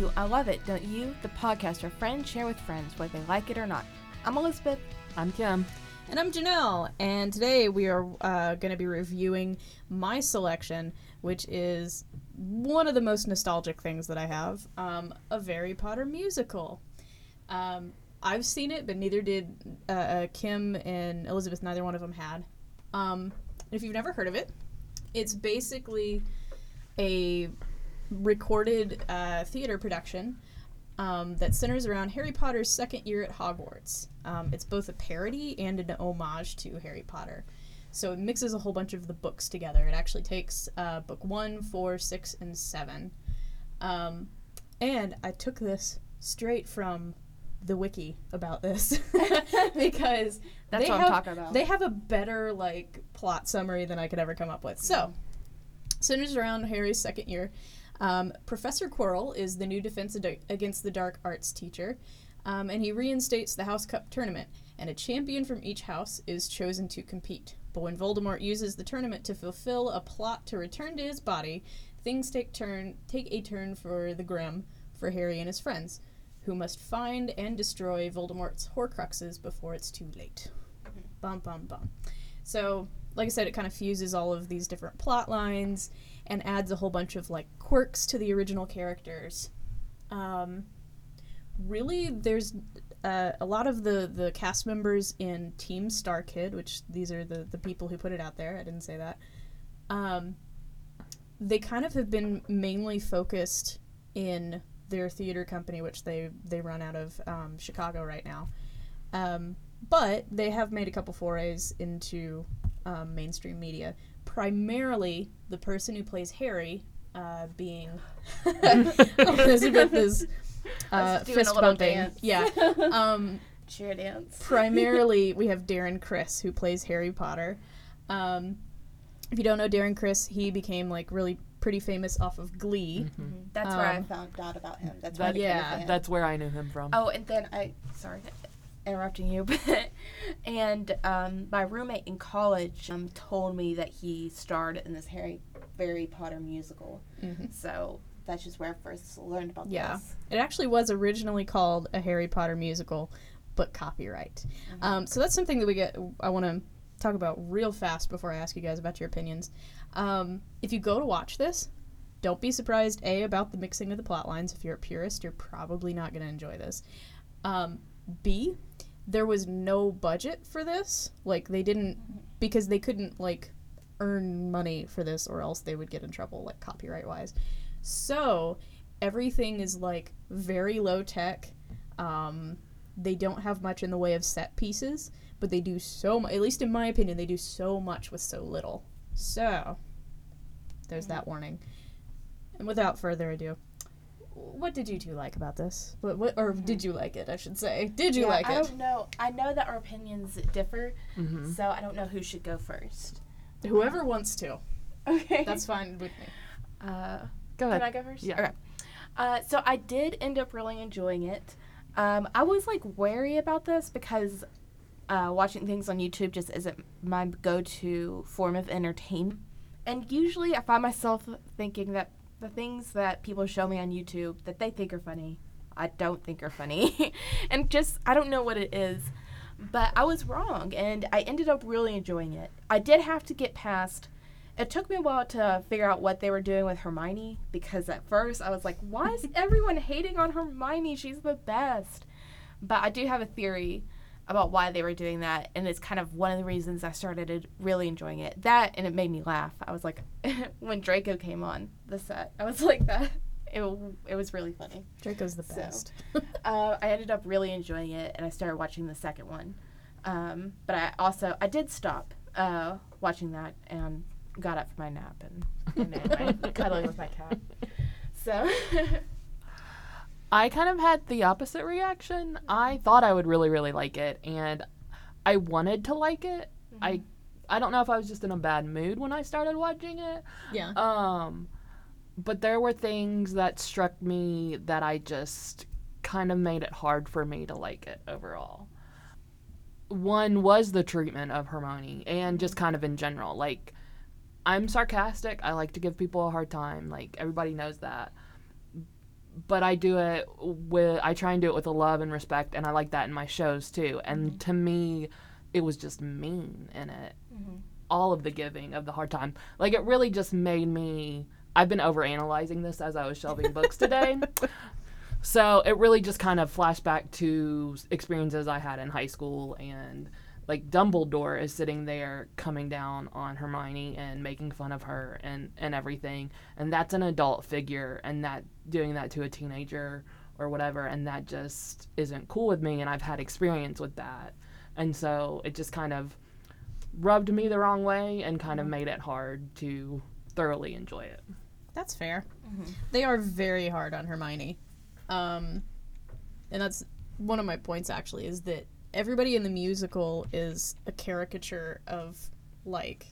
to I Love It, Don't You? The podcast our friends share with friends, whether they like it or not. I'm Elizabeth. I'm Kim. And I'm Janelle, and today we are uh, going to be reviewing my selection, which is one of the most nostalgic things that I have um, a Harry Potter musical. Um, I've seen it, but neither did uh, uh, Kim and Elizabeth, neither one of them had. Um, if you've never heard of it, it's basically a recorded uh, theater production um, that centers around Harry Potter's second year at Hogwarts. Um, it's both a parody and an homage to Harry Potter. So it mixes a whole bunch of the books together. It actually takes uh, book one, four, six, and seven. Um, and I took this straight from the wiki about this because That's they what have, I'm talking about. They have a better like plot summary than I could ever come up with. So centers around Harry's second year. Um, Professor Quirrell is the new defense ad- against the dark arts teacher, um, and he reinstates the House Cup tournament. And a champion from each house is chosen to compete. But when Voldemort uses the tournament to fulfill a plot to return to his body, things take turn take a turn for the grim for Harry and his friends, who must find and destroy Voldemort's Horcruxes before it's too late. Bum bum bum. So, like I said, it kind of fuses all of these different plot lines and adds a whole bunch of like quirks to the original characters. Um, really, there's uh, a lot of the the cast members in Team StarKid, which these are the the people who put it out there. I didn't say that. Um, they kind of have been mainly focused in their theater company, which they they run out of um, Chicago right now. Um, but they have made a couple forays into um, mainstream media. Primarily, the person who plays Harry, uh, being Elizabeth is uh, Us fist little bumping. dance. Yeah. Um, Cheer dance. primarily, we have Darren Criss who plays Harry Potter. Um, if you don't know Darren Criss, he became like really pretty famous off of Glee. That's where I Um, found out about him. That's That- why I yeah, fan. That's where I knew him from. Oh, and then I sorry interrupting you, but and um, my roommate in college um, told me that he starred in this Harry Harry Potter musical. Mhm. So that's just where I first learned about this. Yeah. this. It actually was originally called a Harry Potter musical, but copyright. Um, so that's something that we get. I want to talk about real fast before I ask you guys about your opinions. Um, if you go to watch this, don't be surprised. A about the mixing of the plot lines. If you're a purist, you're probably not going to enjoy this. Um, B, there was no budget for this. Like they didn't because they couldn't like earn money for this, or else they would get in trouble, like copyright wise. So everything is like very low tech. Um, they don't have much in the way of set pieces, but they do so much. At least in my opinion, they do so much with so little. So there's that warning. And without further ado, what did you two like about this? What, what or did you like it? I should say. Did you Yeah, like I it? I don't know. I know that our opinions differ, Mhm. so I don't know who should go first. Whoever wants to. Okay. That's fine with me. uh, Go ahead. Can. I go first? Yeah. Okay. Uh, so I did end up really enjoying it. Um, I was like wary about this because uh, watching things on YouTube just isn't my go-to form of entertainment. And usually I find myself thinking that the things that people show me on YouTube that they think are funny, I don't think are funny. and just, I don't know what it is. But I was wrong, and I ended up really enjoying it. I did have to get past it took me a while to figure out what they were doing with Hermione because at first I was like, why is everyone hating on Hermione? She's the best. But I do have a theory about why they were doing that, and it's kind of one of the reasons I started really enjoying it. That and it made me laugh. I was like, when Draco came on the set, I was like that. It, it was really funny. Draco's the So. best. Uh, I ended up really enjoying it, and I started watching the second one. Um, but I also I did stop uh, watching that and got up for my nap and, and anyway, cuddling with my cat. So I kind of had the opposite reaction. I thought I would really, really like it, and I wanted to like it. I, I don't know if I was just in a bad mood when I started watching it. yeah. Um, but there were things that struck me that I just kind of made it hard for me to like it overall. One was the treatment of Hermione, and just kind of in general. Like, I'm sarcastic. I like to give people a hard time. Like, everybody knows that. But I do it with I try and do it with a love and respect, and I like that in my shows too. And mm-hmm. to me, it was just mean in it. Mm-hmm. All of the giving of the hard time, like it really just made me. I've been overanalyzing this as I was shelving books today. So it really just kind of flashed back to experiences I had in high school and like Dumbledore is sitting there coming down on Hermione and making fun of her and, and everything. And that's an adult figure and that doing that to a teenager or whatever and that just isn't cool with me and I've had experience with that. And so it just kind of rubbed me the wrong way and kind of made it hard to thoroughly enjoy it. That's fair. They are very hard on Hermione. Um, and that's one of my points actually is that everybody in the musical is a caricature of like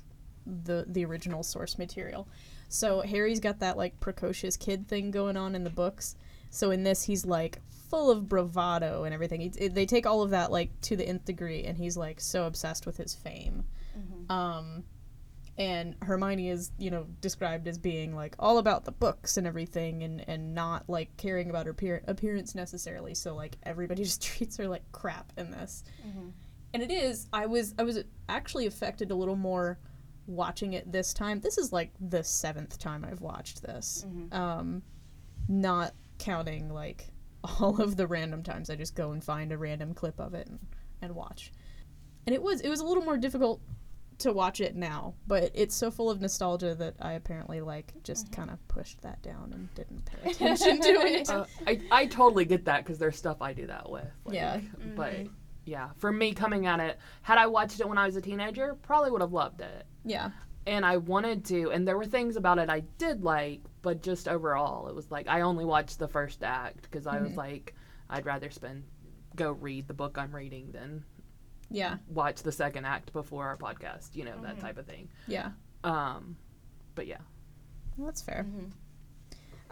the the original source material. So Harry's got that like precocious kid thing going on in the books. So in this he's like full of bravado and everything. He, they take all of that like to the nth degree and he's like so obsessed with his fame. Um and Hermione is, you know, described as being like all about the books and everything and and not like caring about her appear- appearance necessarily. So like everybody just treats her like crap in this. And it is I was I was actually affected a little more watching it this time. This is like the 7th time I've watched this. Um not counting like all of the random times I just go and find a random clip of it and, and watch. And it was it was a little more difficult to watch it now, but it's so full of nostalgia that I apparently like just mm-hmm. kind of pushed that down and didn't pay attention to it. Uh, I, I totally get that because there's stuff I do that with. like, Yeah. But mm-hmm. yeah, for me coming at it, had I watched it when I was a teenager, probably would have loved it. yeah. And I wanted to, and there were things about it I did like, but just overall, it was like I only watched the first act because I was mm-hmm. like, I'd rather spend go read the book I'm reading than Yeah. watch the second act before our podcast, you know, that type of thing. Yeah. Um, but yeah. Well, that's fair.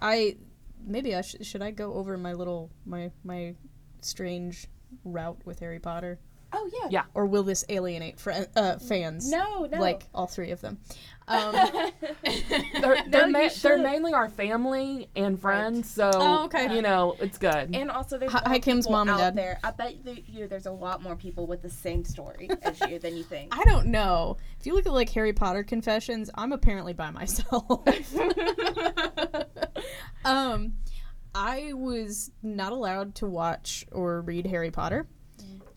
I maybe I sh- should I go over my little my my strange route with Harry Potter Oh yeah. Yeah. or will this alienate fri uh, fans? No, no. Like all three of them. Um, They're, they're, you ma- they're mainly our family and friends, so Oh, okay. you know it's good. And also, there's Hi- hi, Kim's people mom and out dad. there. I bet that you there's a lot more people with the same story as you than you think. I don't know. If you look at like Harry Potter confessions, I'm apparently by myself. um, I was not allowed to watch or read Harry Potter.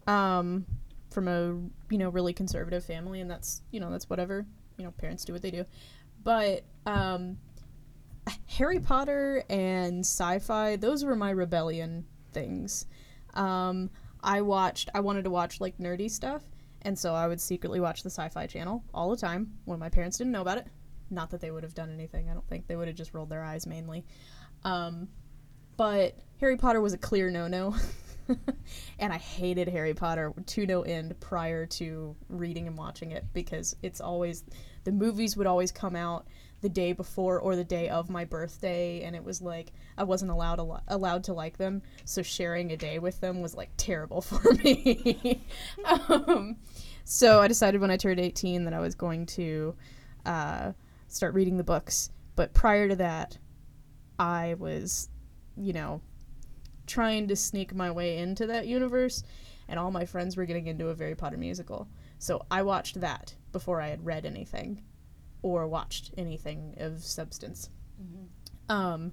Um, from a you know really conservative family, and that's you know that's whatever you know parents do what they do. But um, Harry Potter and sci-fi, those were my rebellion things. Um, I watched. I wanted to watch like nerdy stuff, and so I would secretly watch the Sci-Fi Channel all the time when my parents didn't know about it. Not that they would have done anything. I don't think they would have just rolled their eyes mainly. Um, but Harry Potter was a clear no-no. and I hated Harry Potter to no end prior to reading and watching it because it's always the movies would always come out the day before or the day of my birthday and it was like I wasn't allowed al- allowed to like them so sharing a day with them was like terrible for me. um, so I decided when I turned 18 that I was going to uh, start reading the books but prior to that I was you know trying to sneak my way into that universe and all my friends were getting into a Harry Potter musical. So I watched that before I had read anything or watched anything of substance. Um,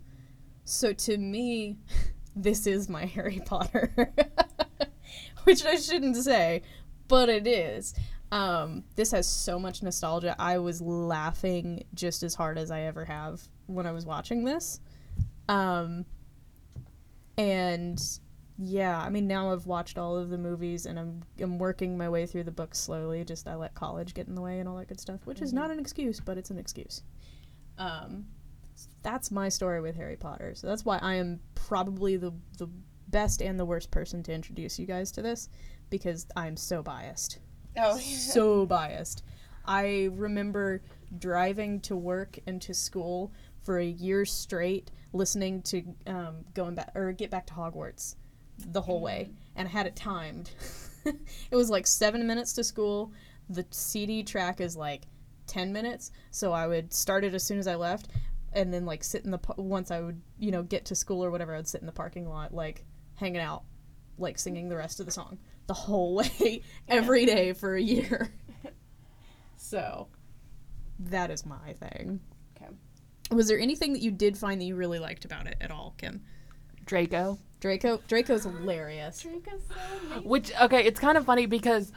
so to me, this is my Harry Potter, which I shouldn't say, but it is. Um, this has so much nostalgia. I was laughing just as hard as I ever have when I was watching this. Um, and yeah, I mean now I've watched all of the movies and I'm I'm working my way through the books slowly. Just I let college get in the way and all that good stuff, which is not an excuse, but it's an excuse. Um, that's my story with Harry Potter. So that's why I am probably the the best and the worst person to introduce you guys to this because I'm so biased. Oh, so biased. I remember driving to work and to school for a year straight, listening to um, going back or get back to Hogwarts the whole way, and I had it timed. it was like seven minutes to school. The CD track is like ten minutes, so I would start it as soon as I left. and then like sit in the once I would you know get to school or whatever, I'd sit in the parking lot like hanging out, like singing the rest of the song the whole way every day for a year. so that is my thing. Okay. Was there anything that you did find that you really liked about it at all, Kim? Draco. Draco Draco's hilarious. Draco's so amazing. Which okay, it's kind of funny because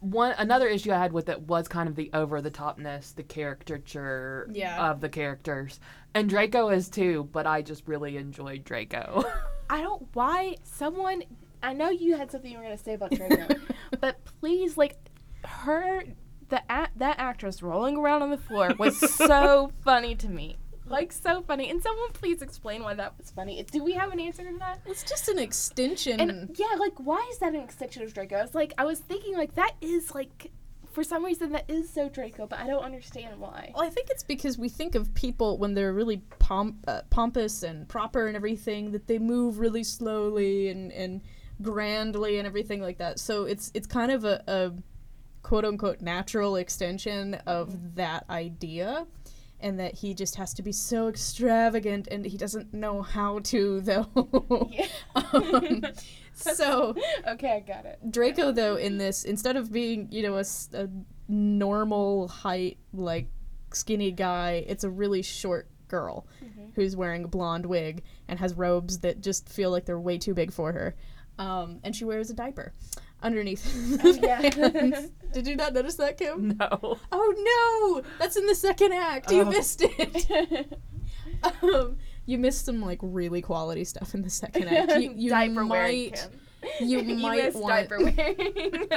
one another issue I had with it was kind of the over the topness, the caricature Yeah. of the characters. And Draco is too, but I just really enjoyed Draco. I don't why someone I know you had something you were gonna say about Draco, but please like her the a- that actress rolling around on the floor was so funny to me. Like so funny. And someone please explain why that was funny. Do we have an answer to that? It's just an extension. And yeah, like why is that an extension of Draco? I was like I was thinking like that is like for some reason that is so Draco, but I don't understand why. Well, I think it's because we think of people when they're really pomp- uh, pompous and proper and everything that they move really slowly and, and grandly and everything like that. So it's it's kind of a, a quote unquote natural extension of that idea. And that he just has to be so extravagant, and he doesn't know how to, though. Um, so, okay, I got it. Draco though in this instead of being you know a normal height like skinny guy it's a really short girl who's wearing a blonde wig and has robes that just feel like they're way too big for her. Um, and she wears a diaper underneath Oh, yeah. did you not notice that kim no. oh no that's in the second act you Oh. missed it um, you missed some like really quality stuff in the second act you, you diaper wearing might Kim. you might want diaper wearing.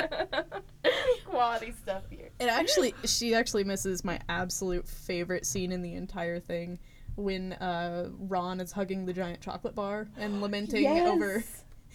Quality stuff here. It actually, she actually misses my absolute favorite scene in the entire thing when uh, Ron is hugging the giant chocolate bar and lamenting over.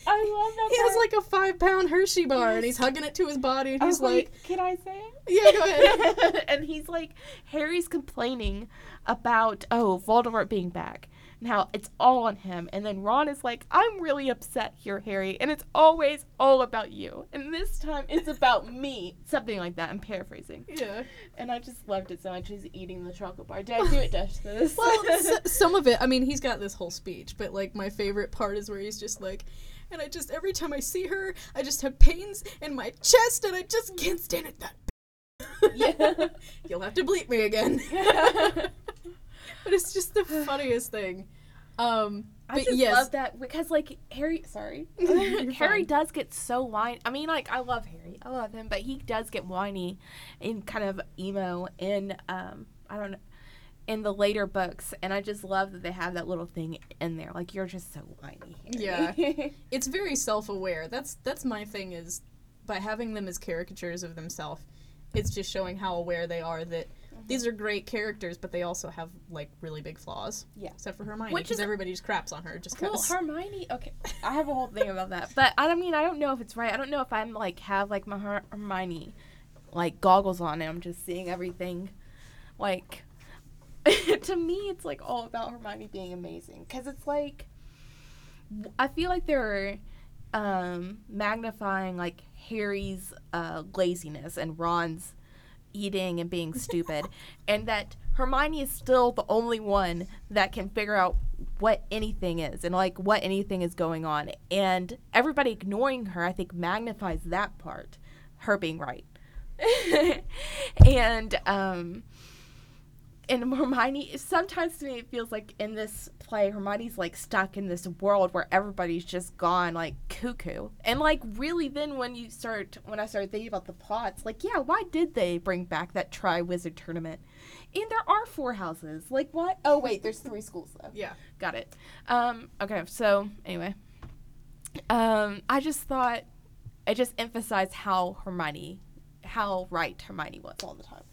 I love that. He has like a five pound Hershey bar and he's hugging it to his body and he's wait, like, can I say it? "Yeah, go ahead." and he's like, Harry's complaining about oh Voldemort being back. Now it's all on him, and then Ron is like, "I'm really upset here, Harry, and it's always all about you, and this time it's about me." Something like that. I'm paraphrasing, yeah. and I just loved it so much. He's eating the chocolate bar. Did I do it justice? Well, s- some of it. I mean, he's got this whole speech, but like my favorite part is where he's just like, and I just every time I see her, I just have pains in my chest, and I just can't stand it. That yeah. you'll have to bleep me again. But it's just the funniest thing. Um, I but just yes, love that because like Harry, sorry, Harry fine. does get so whiny. I mean, like I love Harry, I love him, but he does get whiny and kind of emo in um I don't know in the later books, and I just love that they have that little thing in there. Like you're just so whiny. Harry. it's very self-aware. That's that's my thing is by having them as caricatures of themselves, it's just showing how aware they are that. These are great characters, but they also have like really big flaws. Yeah. Except for Hermione, Which because is- everybody just craps on her just because. Well. Hermione. Okay, I have a whole thing about that, but I don't mean I don't know if it's right. I don't know if I'm like have like my Her- Hermione like goggles on and I'm just seeing everything. Like to me, it's like all about Hermione being amazing because it's like I feel like they're um, magnifying like Harry's uh, laziness and Ron's eating and being stupid, and that Hermione is still the only one that can figure out what anything is and like what anything is going on. And everybody ignoring her, I think, magnifies that part, her being right. and um, and Hermione sometimes to me it feels like in this play Hermione's like stuck in this world where everybody's just gone like cuckoo. And like really then when you start when I started thinking about the plots, like yeah, why did they bring back that Triwizard tournament? And there are four houses. Like what? Oh wait, there's three schools though. yeah. Got it. Um okay, so anyway. Um I just thought it just emphasized how Hermione how right Hermione was all the time.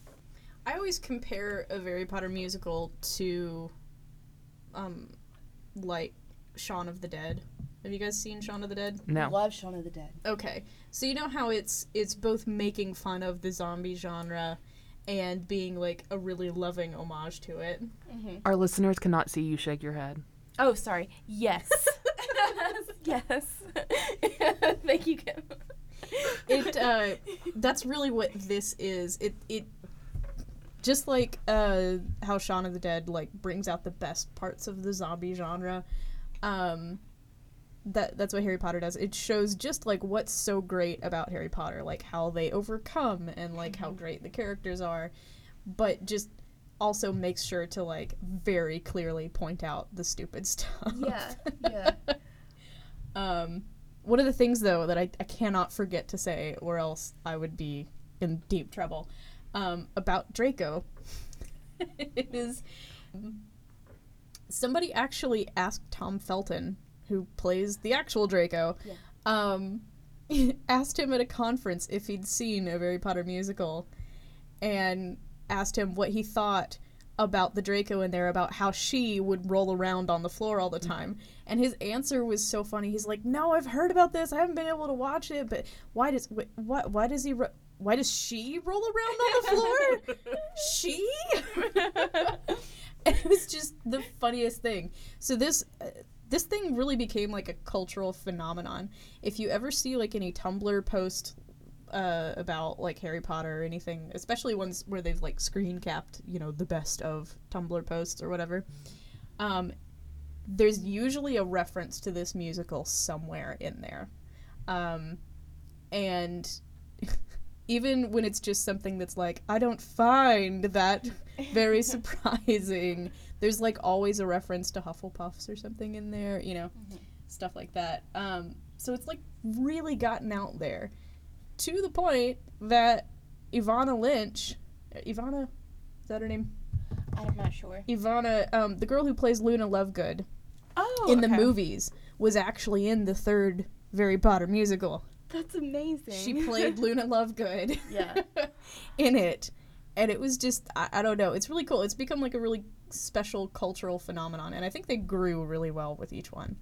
I always compare a Harry Potter musical to, um, like Shaun of the Dead. Have you guys seen Shaun of the Dead? No. Love Shaun of the Dead. Okay, so you know how it's it's both making fun of the zombie genre and being like a really loving homage to it. Our listeners cannot see you shake your head. Oh, sorry. Yes. yes. Thank you, Kim. It uh, that's really what this is. It it just like uh, how Shaun of the Dead like brings out the best parts of the zombie genre. Um, that that's what Harry Potter does. It shows just like what's so great about Harry Potter, like how they overcome and like how great the characters are, but just also makes sure to like very clearly point out the stupid stuff. Yeah, yeah. Um, one of the things though that I, I cannot forget to say, or else I would be in deep trouble, um, about Draco is somebody actually asked Tom Felton, who plays the actual Draco, Yeah. um, asked him at a conference if he'd seen a Harry Potter musical, and asked him what he thought about the Draco in there, about how she would roll around on the floor all the time. And his answer was so funny. He's like, "No, I've heard about this. I haven't been able to watch it, but why does wh- what why does he ro- why does she roll around on the floor? she?" it was just the funniest thing. So this uh, this thing really became like a cultural phenomenon. If you ever see like any Tumblr post uh, about like Harry Potter or anything, especially ones where they've like screen capped, you know, the best of Tumblr posts or whatever. Um, there's usually a reference to this musical somewhere in there, um, and even when it's just something that's like I don't find that very surprising, there's like always a reference to Hufflepuffs or something in there, you know, stuff like that. Um, so it's like really gotten out there to the point that Evanna Lynch, Evanna, is that her name? I'm not sure. Evanna, um, the girl who plays Luna Lovegood Oh, in the movies, was actually in the third Harry Potter musical. That's amazing. She played Luna Lovegood Yeah. in it. And it was just, I, I don't know, it's really cool. It's become like a really special cultural phenomenon. And I think they grew really well with each one.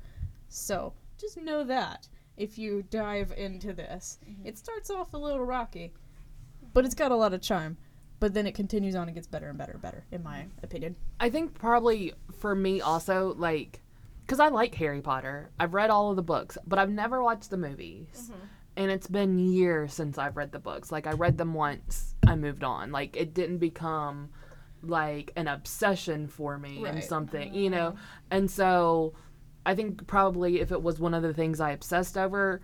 So just know that if you dive into this. Mm-hmm. It starts off a little rocky, but it's got a lot of charm. But then it continues on and gets better and better and better, in my mm-hmm. opinion. I think probably for me also like because I like Harry Potter. I've read all of the books, but I've never watched the movies. Mm-hmm. And it's been years since I've read the books. Like I read them once, I moved on. Like it didn't become like an obsession for me and something, you mm-hmm. know. And so I think probably if it was one of the things I obsessed over,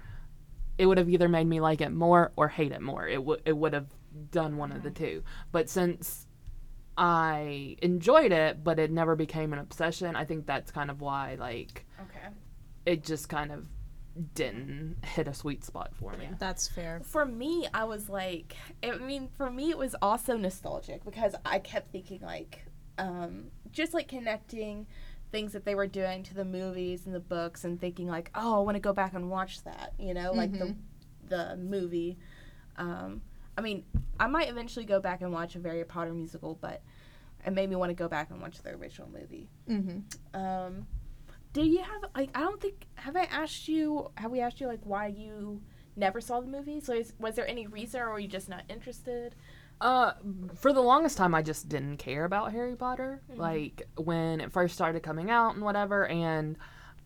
it would have either made me like it more or hate it more. It would it would have done one of the mm-hmm. two. But since I enjoyed it, but it never became an obsession, I think that's kind of why like okay. it just kind of didn't hit a sweet spot for me. That's fair. For me, I was like, I mean, for me, it was also nostalgic because I kept thinking, like, um, just like connecting things that they were doing to the movies and the books and thinking, like, oh, I want to go back and watch that, you know, like the, the movie. Um, I mean, I might eventually go back and watch a Harry Potter musical, but it made me want to go back and watch the original movie. Mm-hmm. Um, do you have like I don't think have I asked you have we asked you like why you never saw the movie? So is, was there any reason or were you just not interested? Uh, for the longest time, I just didn't care about Harry Potter. Mm-hmm. Like when it first started coming out and whatever, and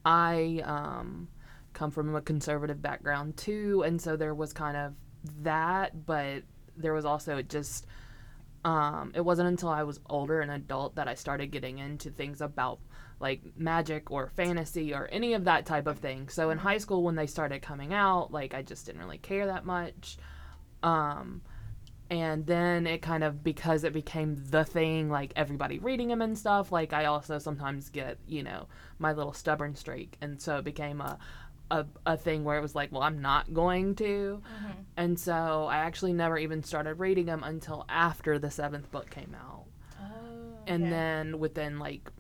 I um come from a conservative background too, and so there was kind of that, but there was also it just um it wasn't until I was older and adult that I started getting into things about like magic or fantasy or any of that type of thing. So in high school when they started coming out, like I just didn't really care that much. Um and then it kind of because it became the thing like everybody reading them and stuff like i also sometimes get you know my little stubborn streak. And so it became a a, a thing where it was like well i'm not going to. And so i actually never even started reading them until after the seventh book came out. Oh, and then within like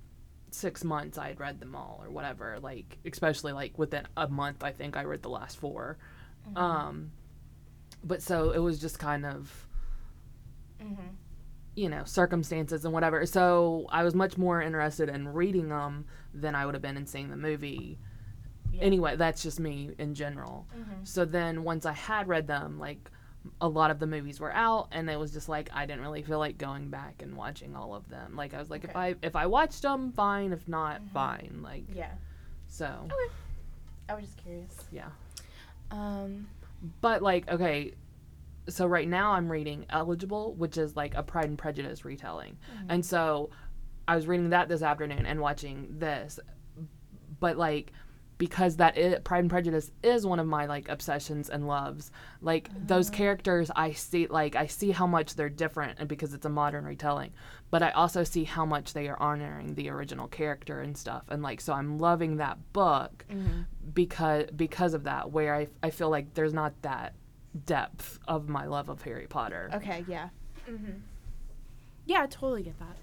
six months i had read them all or whatever like especially like within a month i think i read the last 4 um but so it was just kind of Mm-hmm. you know circumstances and whatever so i was much more interested in reading them than i would have been in seeing the movie Yeah. anyway that's just me in general Mhm. so then once i had read them like a lot of the movies were out and it was just like i didn't really feel like going back and watching all of them like i was like if i if i watched them fine if not fine like yeah. so okay. I was just curious. yeah Um, but like okay so right now I'm reading Eligible, which is like a Pride and Prejudice retelling. And so I was reading that this afternoon and watching this. But like because that is, Pride and Prejudice is one of my like obsessions and loves. Like those characters I see like I see how much they're different and because it's a modern retelling. But I also see how much they are honoring the original character and stuff. And like so I'm loving that book because because of that where I, I feel like there's not that depth of my love of Harry Potter. Okay, yeah. Mm-hmm. Yeah, I totally get that.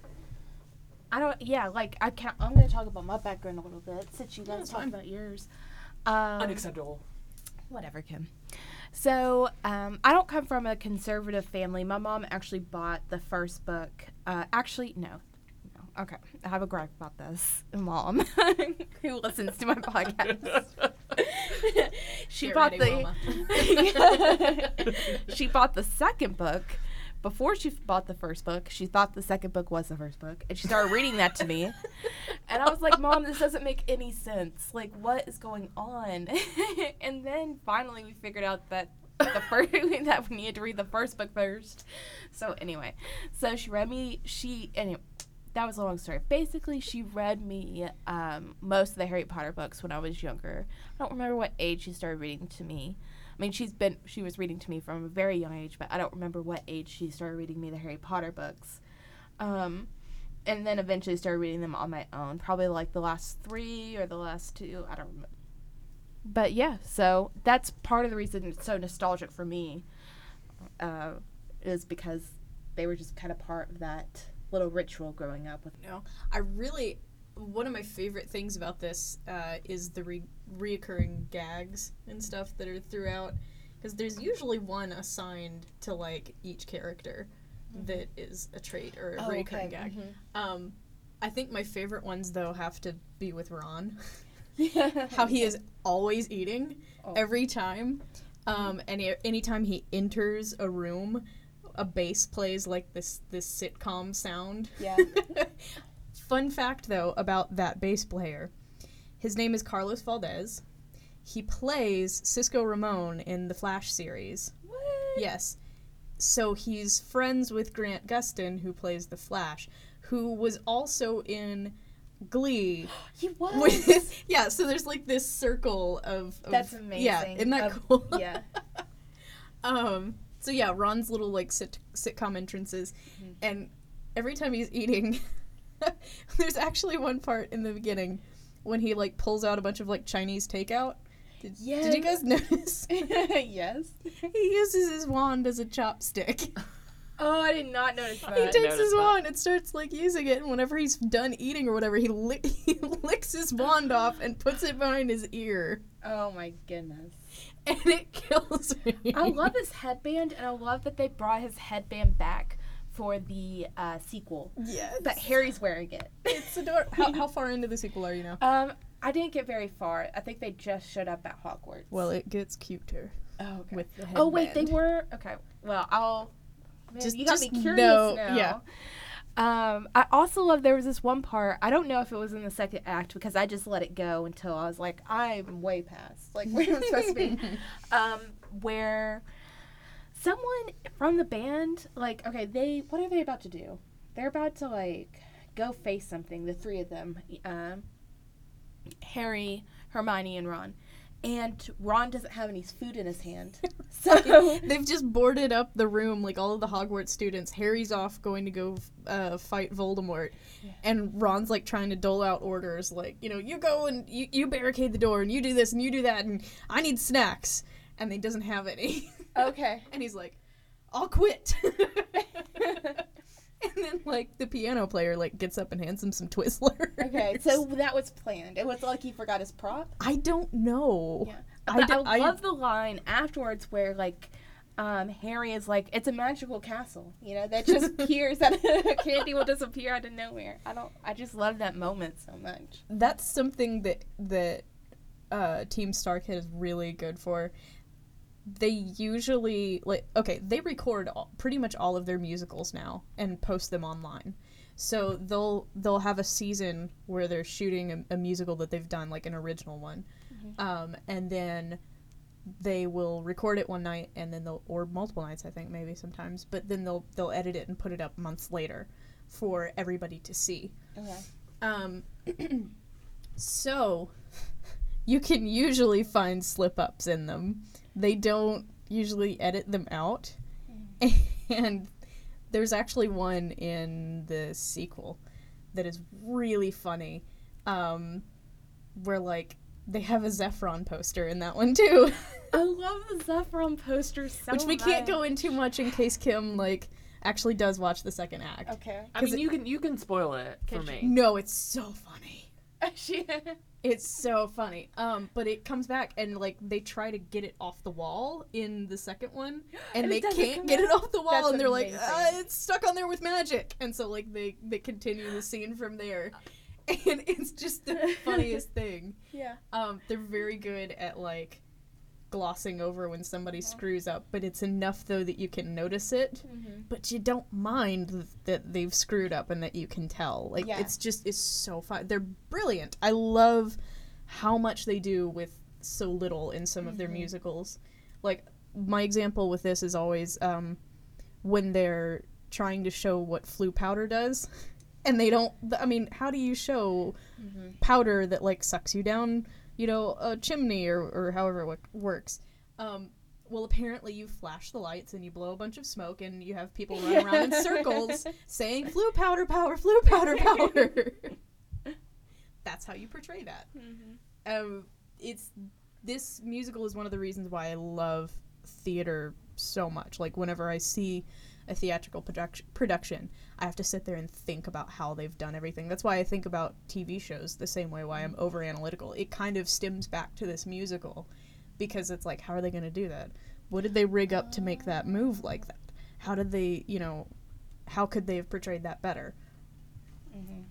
I don't. Yeah, like I can't. I'm gonna talk about my background a little bit since you guys talked fine. about yours. Um, Unacceptable. whatever, Kim. So, um, I don't come from a conservative family. My mom actually bought the first book. Uh, actually, no. no. Okay, I have a gripe about this. Mom, who listens to my podcast, she Get bought ready, the. she bought the second book. Before she bought the first book, she thought the second book was the first book, and she started reading that to me. And I was like, Mom, this doesn't make any sense. Like, what is going on? and then finally we figured out that the first that we needed to read the first book first. So anyway, so she read me she anyway that was a long story. Basically, she read me um, most of the Harry Potter books when I was younger. I don't remember what age she started reading to me. I mean, she's been she was reading to me from a very young age, but I don't remember what age she started reading me the Harry Potter books. Um, and then eventually started reading them on my own. Probably like the last three or the last two. I don't remember. But yeah, so that's part of the reason it's so nostalgic for me. Uh, is because they were just kind of part of that little ritual growing up with. You No, I really one of my favorite things about this uh, is the re- reoccurring gags and stuff that are throughout because there's usually one assigned to like each character that is a trait or a Oh, recurring okay. gag. Um, I think my favorite ones though have to be with Ron. How he is always eating Oh. every time. Um, and he, anytime he enters a room, a bass plays like this this sitcom sound. Yeah. Fun fact though about that bass player, his name is Carlos Valdes. He plays Cisco Ramon in the Flash series. What? Yes. So he's friends with Grant Gustin, who plays the Flash, who was also in Glee. He was. With, yeah, so there's like this circle of. of That's amazing. Yeah, isn't that Of- cool? yeah. Um. So yeah, Ron's little like sit- sitcom entrances, Mm-hmm. and every time he's eating, there's actually one part in the beginning when he like pulls out a bunch of like Chinese takeout. Did, did you guys notice? yes. he uses his wand as a chopstick. Oh, I did not notice that. he takes his that. wand and starts like using it, and whenever he's done eating or whatever, he, li- he licks his wand off and puts it behind his ear, oh my goodness. and it kills me. I love his headband, and I love that they brought his headband back for the uh, sequel. Yes. But Harry's wearing it. It's adorable. How, how far into the sequel are you now? Um, I didn't get very far. I think they just showed up at Hogwarts. Well, it gets cuter oh, okay. with the oh wait, they were okay. Well, I'll. Man, Just- you got just me curious know- now. yeah. Um, I also love there was this one part. I don't know if it was in the second act because I just let it go until I was like, I'm way past like where I'm supposed to be. Um, where someone from the band, like, okay, they what are they about to do? They're about to like go face something. The three of them, um, Harry, Hermione, and Ron. And Ron doesn't have any food in his hand, so They've just boarded up the room, like all of the Hogwarts students. Harry's off going to go uh, fight Voldemort, and Ron's like trying to dole out orders, like you know, you go and you, you barricade the door, and you do this and you do that, and I need snacks, and he doesn't have any, okay. and he's like, I'll quit. and then like the piano player like gets up and hands him some Twizzlers. Okay, so that was planned. It was like he forgot his prop. I don't know. Yeah. I d- I, I- love the line afterwards where like um, Harry is like, "It's a magical castle," you know, that just appears that candy will disappear out of nowhere. I don't. I just love that moment so much. that's something that that uh, Team StarKid is really good for. They usually like okay, they record all, pretty much all of their musicals now and post them online. So they'll they'll have a season where they're shooting a, a musical that they've done like an original one, um, and then they will record it one night and then they'll or multiple nights I think maybe sometimes, but then they'll they'll edit it and put it up months later for everybody to see. Okay. Um, so you can usually find slip ups in them. They don't usually edit them out, and there's actually one in the sequel that is really funny, um, where like they have a Zefron poster in that one too, I love the Zefron poster so which we can't go into much in case Kim like actually does watch the second act. Okay. I 'Cause mean, it- you can you can spoil it for me. No, it's so funny. She, It's so funny. Um, but it comes back and like they try to get it off the wall in the second one, and, And they can't get it off the wall, That's and they're like, amazing. uh, "It's stuck on there with magic," and so like they they continue the scene from there, and it's just the funniest thing. yeah. Um, they're very good at like glossing over when somebody screws up, but it's enough though that you can notice it, Mm-hmm. but you don't mind th- that they've screwed up and that you can tell. Like Yeah. it's just it's so fun. They're brilliant. I love how much they do with so little in some of their Mhm. musicals. Like my example with this is always um, when they're trying to show what Floo powder does. And they don't. I mean, how do you show Mm-hmm. powder that like sucks you down, you know, a chimney or, or however it works. Um, well, apparently you flash the lights and you blow a bunch of smoke and you have people run around in circles saying "Floo powder power, Floo powder power." That's how you portray that. Mm-hmm. Um, it's this musical is one of the reasons why I love theater so much. Like whenever I see a theatrical production, production, I have to sit there and think about how they've done everything. That's why I think about TV shows the same way. Why I'm mm. over analytical. It kind of stems back to this musical because it's like, how are they going to do that? What did they rig up to make that move like that? How did they, you know, how could they have portrayed that better?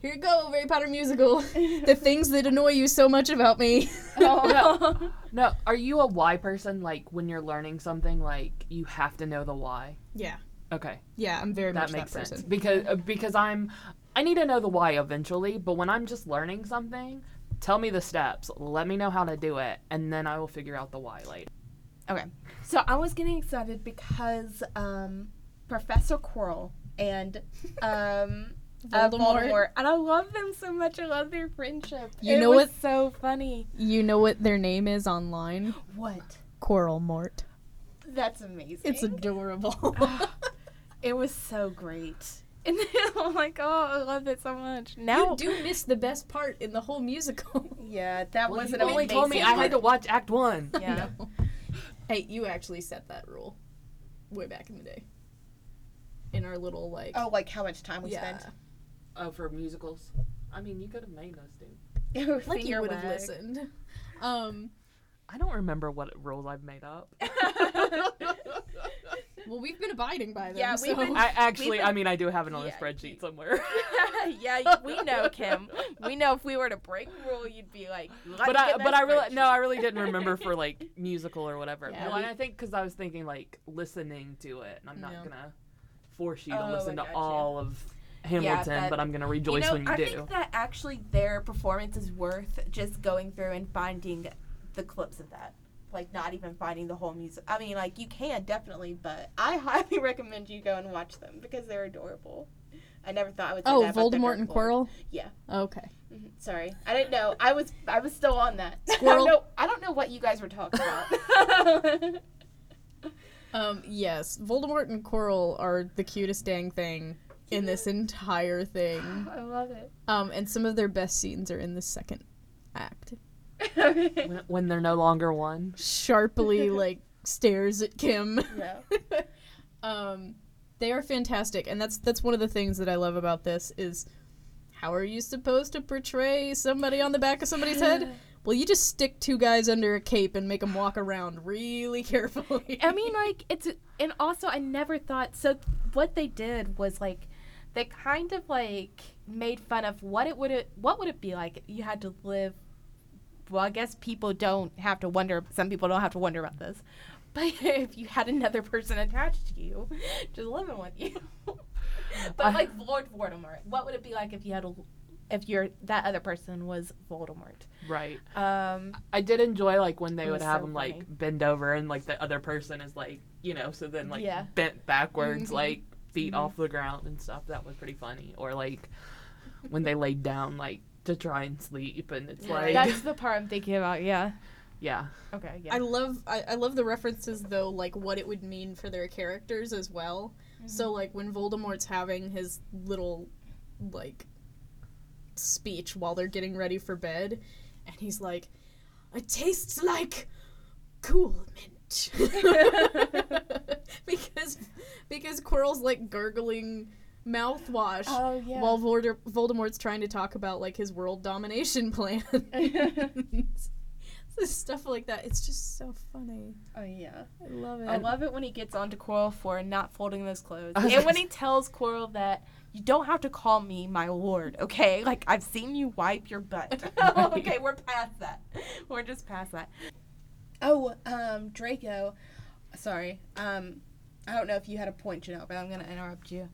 Here you go, Harry Potter musical. the things that annoy you so much about me. Oh. No, are you a why person? Like when you're learning something, like you have to know the why. yeah. Okay, Yeah, I'm very that much makes that sense person. because uh, because I'm I need to know the why eventually. But when I'm just learning something, tell me the steps. Let me know how to do it, and then I will figure out the why later. Okay. So I was getting excited because um, Professor Quirrell and um, uh, Voldemort. Voldemort, and I love them so much. I love their friendship. You it know was what- So funny. You know what their name is online? What? Quirrellmort. That's amazing. It's adorable. it was so great. And then I'm like, oh, I love it so much. Now, you do miss the best part in the whole musical. yeah, that Well, was you an only told me I had to watch Act One. Yeah. No. Hey, you actually set that rule way back in the day. In our little like Oh, like how much time we yeah, spent. Oh, for musicals. I mean, you could have made those, dude. like you would have listened. Um, I don't remember what rules I've made up. well, we've been abiding by them. Yeah, we've so. been- I actually, We've I mean, I do have it on Yeah, a spreadsheet somewhere. yeah, we know, Kim. We know if we were to break a rule, you'd be like, but I, but I really, no. I really didn't remember for like musical or whatever. Yeah, well, we- and I think because I was thinking like listening to it, and I'm not No. gonna force you Oh, to I listen to all of Hamilton, but- but I'm gonna You rejoice know, when you I do. think that actually their performance is worth just going through and finding the clips of that. Like not even finding the whole music. I mean, like you can definitely, but I highly recommend you go and watch them because they're adorable. I never thought I would. Say oh, that Voldemort and Lord. Quirrell. Yeah. Okay. Mhm, Sorry, I didn't know. I was I was still on that. I Squirrel. don't know. I don't know what you guys were talking about. Um, yes, Voldemort and Quirrell are the cutest dang thing in this entire thing. I love it. Um, and some of their best scenes are in the second act. when, when they're no longer one. Sharply, like, stares at Kim. yeah. um, they are fantastic, and that's that's one of the things that I love about this is how are you supposed to portray somebody on the back of somebody's head? Well, you just stick two guys under a cape and make them walk around really carefully. I mean, like it's and also I never thought so. What they did was like they kind of like made fun of what it would it what would it be like if you had to live. Well, I guess people don't have to wonder. Some people don't have to wonder about this, but if you had another person attached to you, just living with you. but I- like Lord Voldemort, what would it be like if you had a if you're that other person was Voldemort. Right. Um, I did enjoy like when they would have so them funny. like bend over and like the other person is like you know so then like Yeah. bent backwards Mhm. like feet Mhm. off the ground and stuff that was pretty funny or like when they laid down like to try and sleep and it's like that's the part I'm thinking about. Yeah. yeah Okay. Yeah. I love I, I love the references though, like what it would mean for their characters as well. So like when Voldemort's having his little like speech while they're getting ready for bed, and he's like, "It tastes like cool mint," because because Quirrell's like gurgling mouthwash. oh yeah. While Volder- Voldemort's trying to talk about like his world domination plan, So stuff like that. It's just so funny. oh yeah. I love it. I love it when he gets onto Quirrell for not folding those clothes, and when he tells Quirrell that you don't have to call me my lord, okay? Like I've seen you wipe your butt. okay, we're past that. We're just past that. Oh, um, Draco. Sorry. Um, I don't know if you had a point, Janelle, but I'm gonna interrupt you.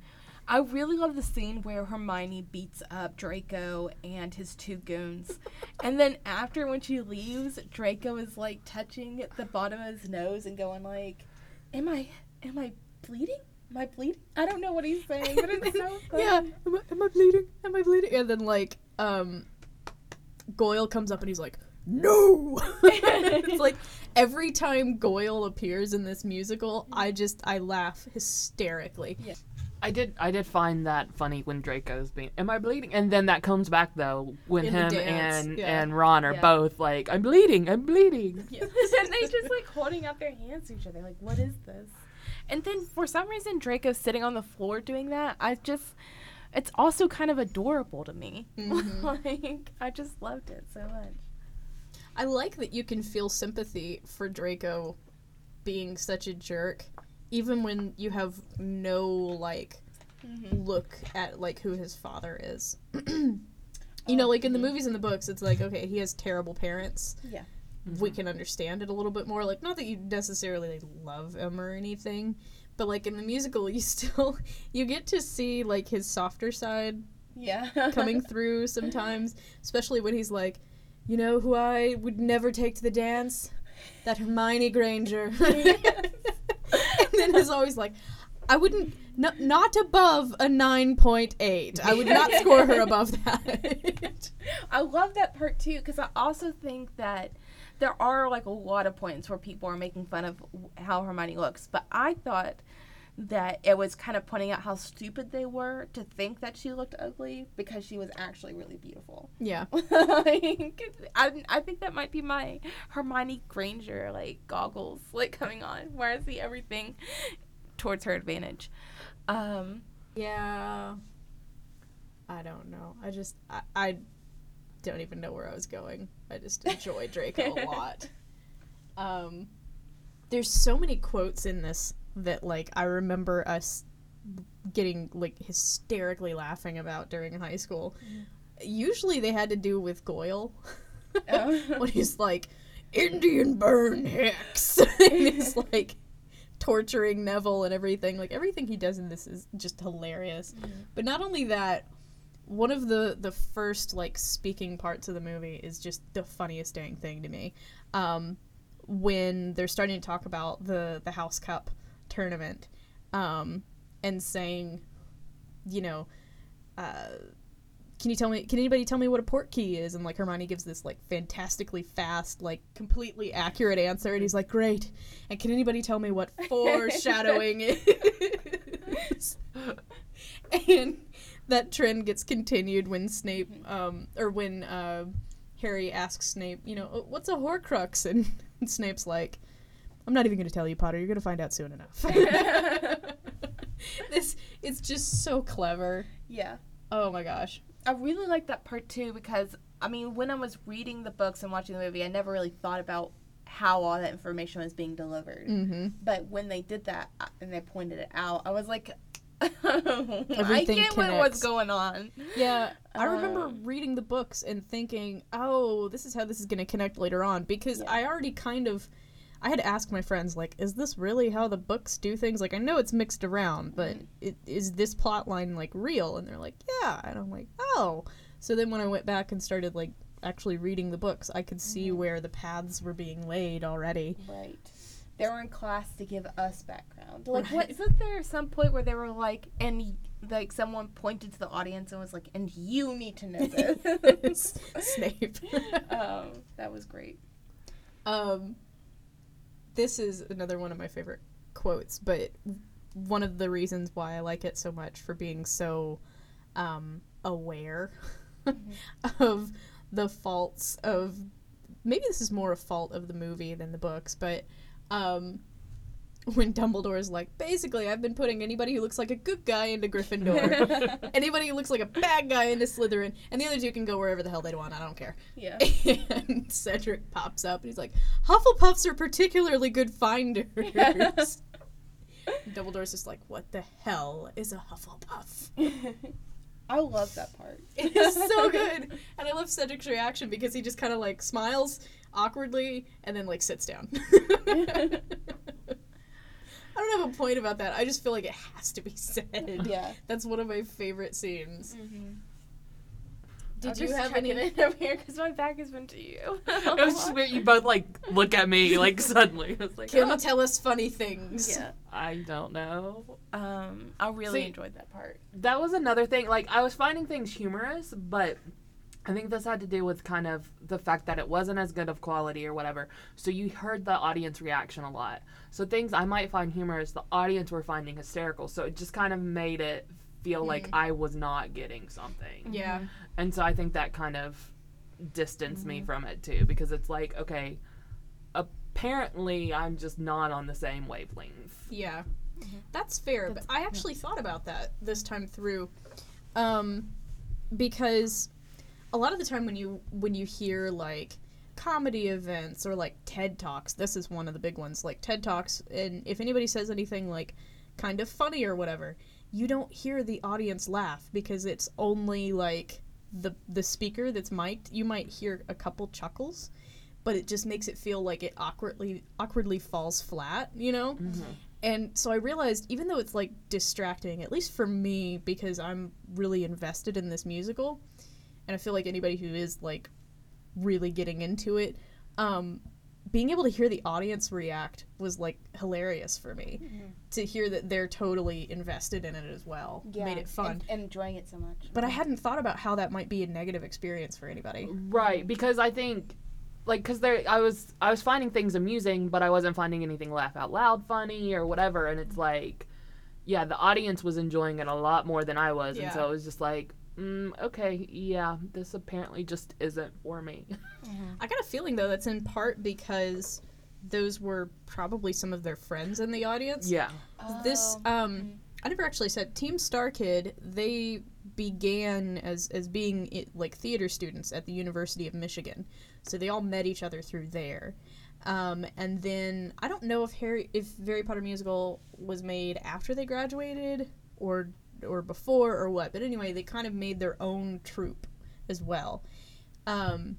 I really love the scene where Hermione beats up Draco and his two goons. and then after when she leaves, Draco is like touching the bottom of his nose and going like, Am I am I bleeding? Am I bleeding? I don't know what he's saying, but it's so funny. yeah. Am I, am I bleeding? Am I bleeding? And then like um, Goyle comes up and he's like, "No!" it's like every time Goyle appears in this musical, I just I laugh hysterically. I did I did find that funny when Draco's being am I bleeding and then that comes back though when In him and yeah. and Ron are Yeah. both like I'm bleeding I'm bleeding and they just like holding out their hands to each other, like, what is this? And then for some reason, Draco's sitting on the floor doing that. I just, it's also kind of adorable to me. Mhm. like, I just loved it so much. I like that you can feel sympathy for Draco being such a jerk, even when you have no like Mm-hmm. look at like who his father is. you know, like in the movies and the books, it's like okay, he has terrible parents. Yeah. We can understand it a little bit more. Like, not that you necessarily like, love him or anything, but like in the musical, you still you get to see like his softer side Yeah. coming through sometimes, especially when he's like, you know who I would never take to the dance? That Hermione Granger. and then he's always like, I wouldn't, no, not above a 9.8. I would not score her above that. I love that part too because I also think that there are like a lot of points where people are making fun of how Hermione looks, but I thought that it was kind of pointing out how stupid they were to think that she looked ugly because she was actually really beautiful. yeah. like, I, I think that might be my Hermione Granger like goggles like coming on where I see everything towards her advantage. Um, Yeah. I don't know. I just, I, I don't even know where I was going. I just enjoy Draco a lot. Um, there's so many quotes in this that, like, I remember us getting, like, hysterically laughing about during high school. Usually they had to do with Goyle. Oh. when he's like, Indian burn hex. and he's like, torturing Neville and everything. Like everything he does in this is just hilarious. But not only that, one of the the first like speaking parts of the movie is just the funniest dang thing to me. Um, when they're starting to talk about the the House Cup tournament, um, and saying, you know, uh, can you tell me? Can anybody tell me what a Portkey is? And like Hermione gives this like fantastically fast, like completely accurate answer, and he's like, "Great." And can anybody tell me what foreshadowing is? and that trend gets continued when Snape, um, or when uh, Harry asks Snape, you know, "Oh, what's a Horcrux? And, and Snape's like, I'm not even going to tell you, Potter. You're going to find out soon enough. this it's just so clever. yeah. Oh my gosh. I really like that part too because I mean, when I was reading the books and watching the movie, I never really thought about how all that information was being delivered. Mm-hmm. But when they did that uh, and they pointed it out, I was like, I Everything get what connects. was going on. Yeah, I remember Um, reading the books and thinking, "Oh, this is how this is going to connect later on." Because Yeah. I already kind of, I had to ask my friends, like, "Is this really how the books do things?" Like, I know it's mixed around, but Mm-hmm. it, is this plot line like real? And they're like, "Yeah," and I'm like, "Oh, So then when I went back and started like actually reading the books, I could see Mhm. where the paths were being laid already. Right. They were in class to give us background. Like, Right. what isn't there some point where they were like, and like someone pointed to the audience and was like, and you need to know this. Snape. um, that was great. Um, this is another one of my favorite quotes, but one of the reasons why I like it so much for being so um, aware of the faults of maybe this is more a fault of the movie than the books, but um, when Dumbledore is like, basically, I've been putting anybody who looks like a good guy into Gryffindor, anybody who looks like a bad guy into Slytherin, and the other two can go wherever the hell they want. I don't care. yeah. And Cedric pops up and he's like, Hufflepuffs are particularly good finders. Dumbledore's just like, what the hell is a Hufflepuff? I love that part. It's so good. And I love Cedric's reaction because he just kind of like smiles awkwardly and then like sits down. I don't have a point about that. I just feel like it has to be said. yeah. That's one of my favorite scenes. Mm-hmm. Did you have any? it over here because my back has been to you? It was just weird. You both like look at me like suddenly. I was like, Can "Oh, you tell us funny things? yeah. I don't know. Um, I really See- enjoyed that part. That was another thing. Like I was finding things humorous, but I think this had to do with kind of the fact that it wasn't as good of quality or whatever. So you heard the audience reaction a lot. So things I might find humorous, the audience were finding hysterical. So it just kind of made it feel like mm. I was not getting something. Yeah. Mm-hmm. And so I think that kind of distanced me mm-hmm. from it too because it's like, okay, apparently I'm just not on the same wavelength. Yeah, mm-hmm. that's fair. but I actually thought about that this time through, um, because a lot of the time when you when you hear like comedy events or like TED talks, this is one of the big ones. Like TED talks, and if anybody says anything like kind of funny or whatever, you don't hear the audience laugh because it's only like the the speaker that's mic'd. You might hear a couple chuckles. But it just makes it feel like it awkwardly awkwardly falls flat, you know. Mm-hmm. And so I realized, even though it's like distracting, at least for me, because I'm really invested in this musical, and I feel like anybody who is like really getting into it, um, being able to hear the audience react was like hilarious for me. To hear that they're totally invested in it as well made it fun. and, and enjoying it so much. but I hadn't thought about how that might be a negative experience for anybody. Right, because I think like cuz there I was I was finding things amusing, but I wasn't finding anything laugh out loud funny or whatever and it's like yeah, the audience was enjoying it a lot more than I was and so it was just like mm, okay, yeah, this apparently just isn't for me. I got a feeling though that's in part because those were probably some of their friends in the audience. yeah. this Oh, um I never actually said Team StarKid. They began as as being i like theater students at the University of Michigan, so they all met each other through there. Um, and then I don't know if Harry if Harry Potter musical was made after they graduated or or before or what. But anyway, they kind of made their own troupe as well, um,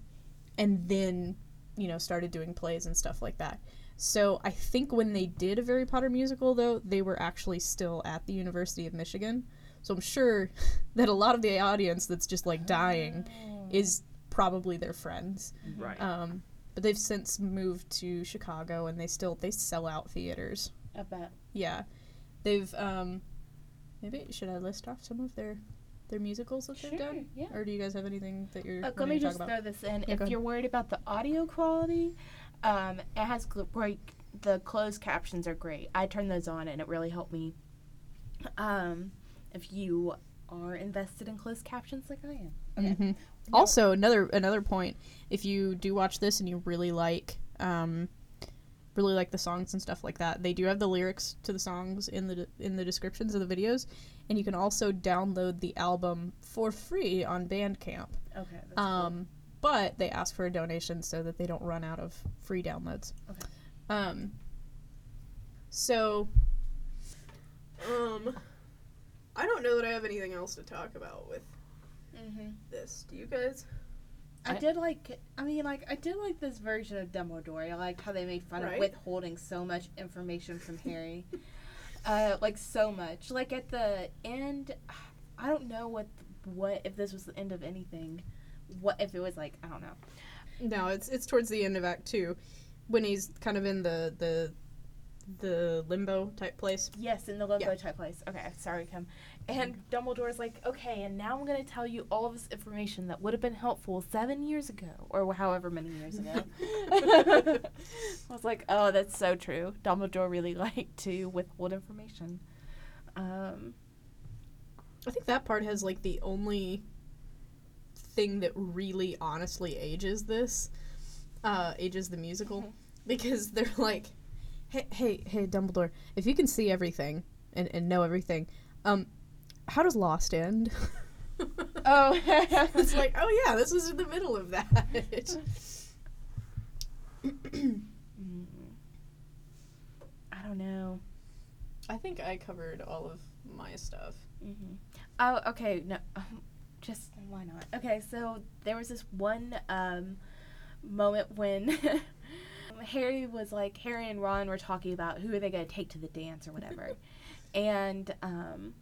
and then you know started doing plays and stuff like that. So I think when they did a Harry Potter musical, though, they were actually still at the University of Michigan. So I'm sure that a lot of the audience that's just like dying is probably their friends. Right. Um, but they've since moved to Chicago, and they still they sell out theaters. I bet. Yeah, they've um, maybe should I list off some of their their musicals that they've Sure, done, yeah. or do you guys have anything that you're? Uh, let me just throw this in. If you're worried about the audio quality, um, it has gl- great. The closed captions are great. I turned those on and it really helped me. Um, if you are invested in closed captions like I am. Okay. Mhm. Also, another another point: if you do watch this and you really like, um, really like the songs and stuff like that, they do have the lyrics to the songs in the in the descriptions of the videos, and you can also download the album for free on Bandcamp. Okay. That's Um, but they ask for a donation so that they don't run out of free downloads. Okay. Um. So. Um. I don't know that I have anything else to talk about with cool. hmm this. Do you guys? I, I- did like. I mean, like I did like this version of Dumbledore. I liked how they made fun Right. of withholding so much information from Harry. uh, like so much. Like at the end, I don't know what what if this was the end of anything? What if it was like I don't know. No, it's it's towards the end of Act Two, when he's kind of in the the the limbo type place. Yes, in the limbo Yeah. type place. Okay, sorry, Kim. And Dumbledore's like, okay, and now I'm gonna tell you all of this information that would have been helpful seven years ago, or however many years ago. I was like, oh, that's so true. Dumbledore really liked to withhold information. Um, I think that part has like the only thing that really honestly ages this, uh, ages the musical, Mhm. because they're like, hey, hey, hey, Dumbledore, if you can see everything and, and know everything, um, how does Lost end? oh, it's like, oh yeah, this was in the middle of that. Mm. I don't know. I think I covered all of my stuff. hmm Oh, okay. No, just why not? Okay, so there was this one um, moment when Harry was like, Harry and Ron were talking about who are they going to take to the dance or whatever, and um,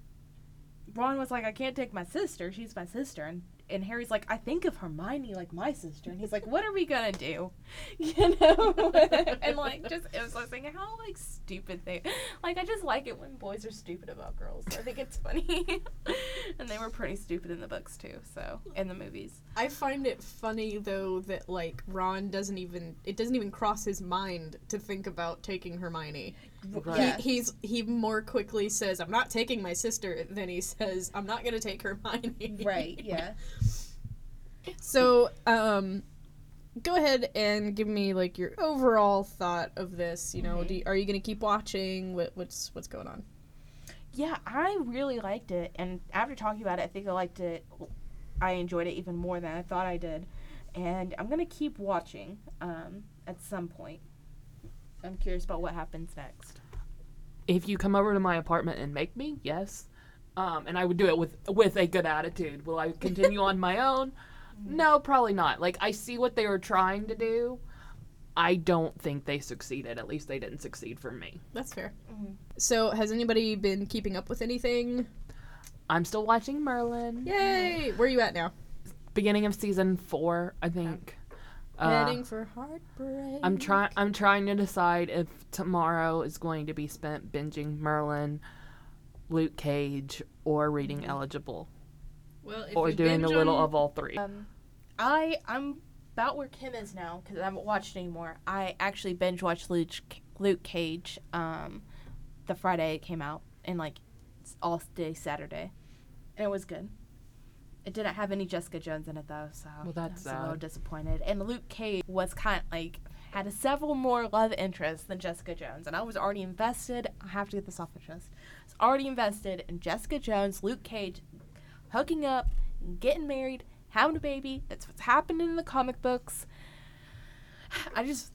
Ron was like, I can't take my sister. She's my sister, and and Harry's like, I think of Hermione like my sister, and he's like, What are we gonna do? You know, and like just it was like saying how like stupid they, like I just like it when boys are stupid about girls. I think it's funny, and they were pretty stupid in the books too. So in the movies, I find it funny though that like Ron doesn't even it doesn't even cross his mind to think about taking Hermione. Right. He, he's he more quickly says I'm not taking my sister than he says I'm not gonna take Hermione. right, yeah. So um, go ahead and give me like your overall thought of this. You know, Mhm. do you, are you gonna keep watching? What, what's what's going on? Yeah, I really liked it, and after talking about it, I think I liked it. I enjoyed it even more than I thought I did, and I'm gonna keep watching um, at some point. I'm curious about what happens next. If you come over to my apartment and make me, yes. Um, and I would do it with with a good attitude. Will I continue on my own? No, probably not. Like I see what they were trying to do. I don't think they succeeded. At least they didn't succeed for me. That's fair. Mhm. So has anybody been keeping up with anything? I'm still watching Merlin. Yay! Where are you at now? Beginning of season four, I think. Uh, Heading for heartbreak. I'm trying. I'm trying to decide if tomorrow is going to be spent binging Merlin, Luke Cage, or reading Eligible, Well, if or you doing a little on- of all three. Um, I I'm about where Kim is now because I haven't watched anymore. I actually binge watched Luke Luke Cage, um, the Friday it came out, and like all day Saturday, and it was good. It didn't have any Jessica Jones in it though, so Well, that's I was a little disappointed. And Luke Cage was kind of like had a several more love interests than Jessica Jones, and I was already invested. I have to get this off my chest. I was already invested in Jessica Jones, Luke Cage, hooking up, getting married, having a baby. That's what's happened in the comic books. I just,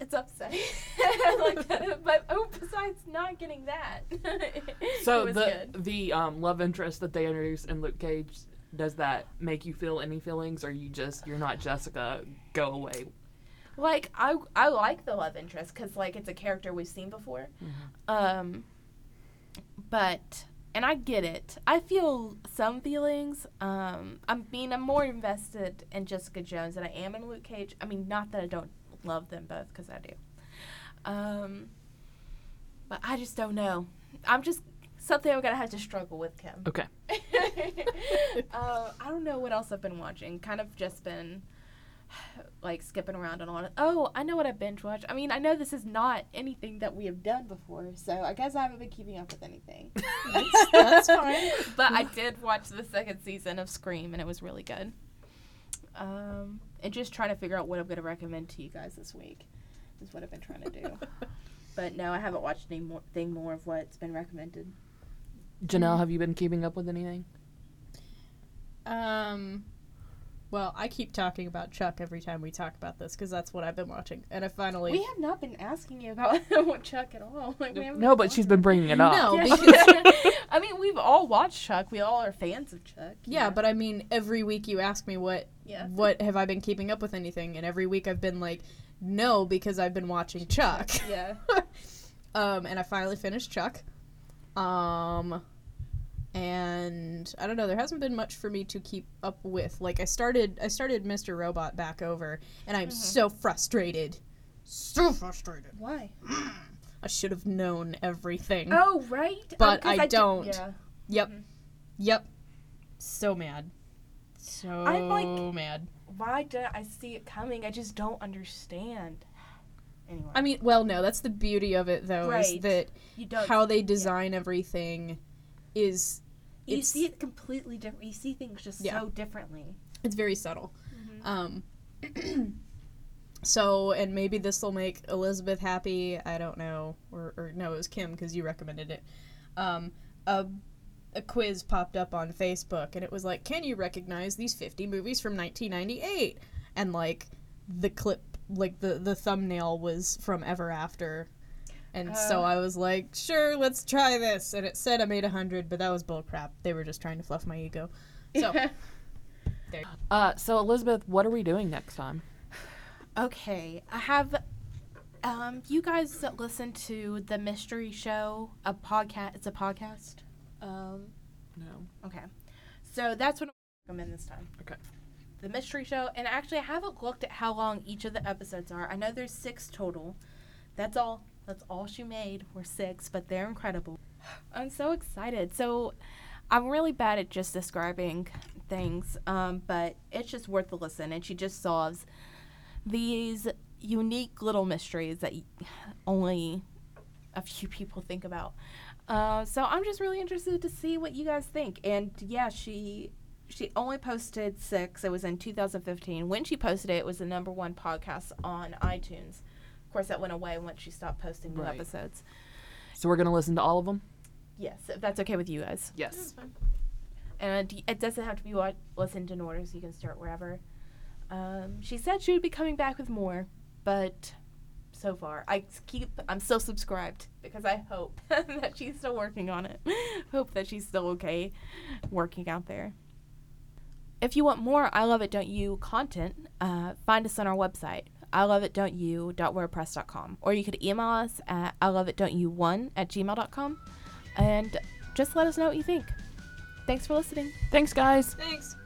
it's upsetting. like, but oh, besides not getting that, So the good. the um, love interest that they introduced in Luke Cage does that make you feel any feelings, or you just you're not Jessica? Go away. Like I, I like the love interest because like it's a character we've seen before. Um, but and I get it. I feel some feelings. um i'm being I'm more invested in Jessica Jones than I am in Luke Cage. I mean, not that I don't love them both because I do. Um, but I just don't know. I'm just something I'm gonna have to struggle with, Kim. Okay. uh, I don't know what else I've been watching. Kind of just been like skipping around on a lot of. Oh, I know what I binge watch. I mean, I know this is not anything that we have done before, so I guess I haven't been keeping up with anything. That's- that's fine. but I did watch the second season of Scream, and it was really good. Um, and just trying to figure out what I'm to recommend to you guys this week is what I've been trying to do. but no, I haven't watched any more thing more of what's been recommended. Janelle, have you been keeping up with anything? Um, well, I keep talking about Chuck every time we talk about this because that's what I've been watching, and I finally We have not been asking you about Chuck at all. Like, we No, but she's been bringing it up. No, because- I mean, we've all watched Chuck. We all are fans of Chuck. you yeah, know? but I mean, every week you ask me what yeah. what have I been keeping up with anything, and every week I've been like, no, because I've been watching Chuck. Yeah. um, and I finally finished Chuck. Um, and I don't know. There hasn't been much for me to keep up with. Like I started, I started Mr. Robot back over, and I'm so frustrated, so frustrated. Why? I should have known everything. Oh, right. But Oh, I did- don't. yeah. Yep, yep. So mad, so I'm like- mad. Why did I see it coming? I just don't understand. Anyway, I mean, well, no, that's the beauty of it, though, is that how they design everything is you see it completely different. You see things just Yeah. so differently. it's very subtle. Um, so, and maybe this will make Elizabeth happy. I don't know, or, or no, it was Kim because you recommended it. Um, a a quiz popped up on Facebook, and it was like, "Can you recognize these 50 movies from 1998?" And like the clip, like the the thumbnail was from Ever After. And so Uh. I was like, sure, let's try this. And it said I made a hundred, but that was bullcrap. They were just trying to fluff my ego. So Uh, so Elizabeth, what are we doing next time? Okay, I have. Um, you guys listen to the Mystery Show, a podcast. It's a podcast. Um, No. okay, so that's what I'm recommend this time. Okay. The Mystery Show, and actually, I haven't looked at how long each of the episodes are. I know there's six total. That's all. That's all she made. Were six, but they're incredible. I'm so excited. So, I'm really bad at just describing things, um, but it's just worth a listen. And she just solves these unique little mysteries that only a few people think about. Uh, so I'm just really interested to see what you guys think. And yeah, she she only posted six. It was in 2015. When she posted it, it was the number one podcast on iTunes. Of course, that went away once she stopped posting new Right. episodes. So we're gonna listen to all of them. Yes, if that's okay with you guys. Yes. And it doesn't have to be what listened in order, so you can start wherever. Um, she said she would be coming back with more, but so far I keep I'm still subscribed because I hope that she's still working on it. hope that she's still okay working out there. If you want more I Love It Don't You content, uh, find us on our website, I love it don't you wordpress.com or you could email us at I love it don't you one at gmail.com and just let us know what you think. Thanks for listening. Thanks, guys. thanks.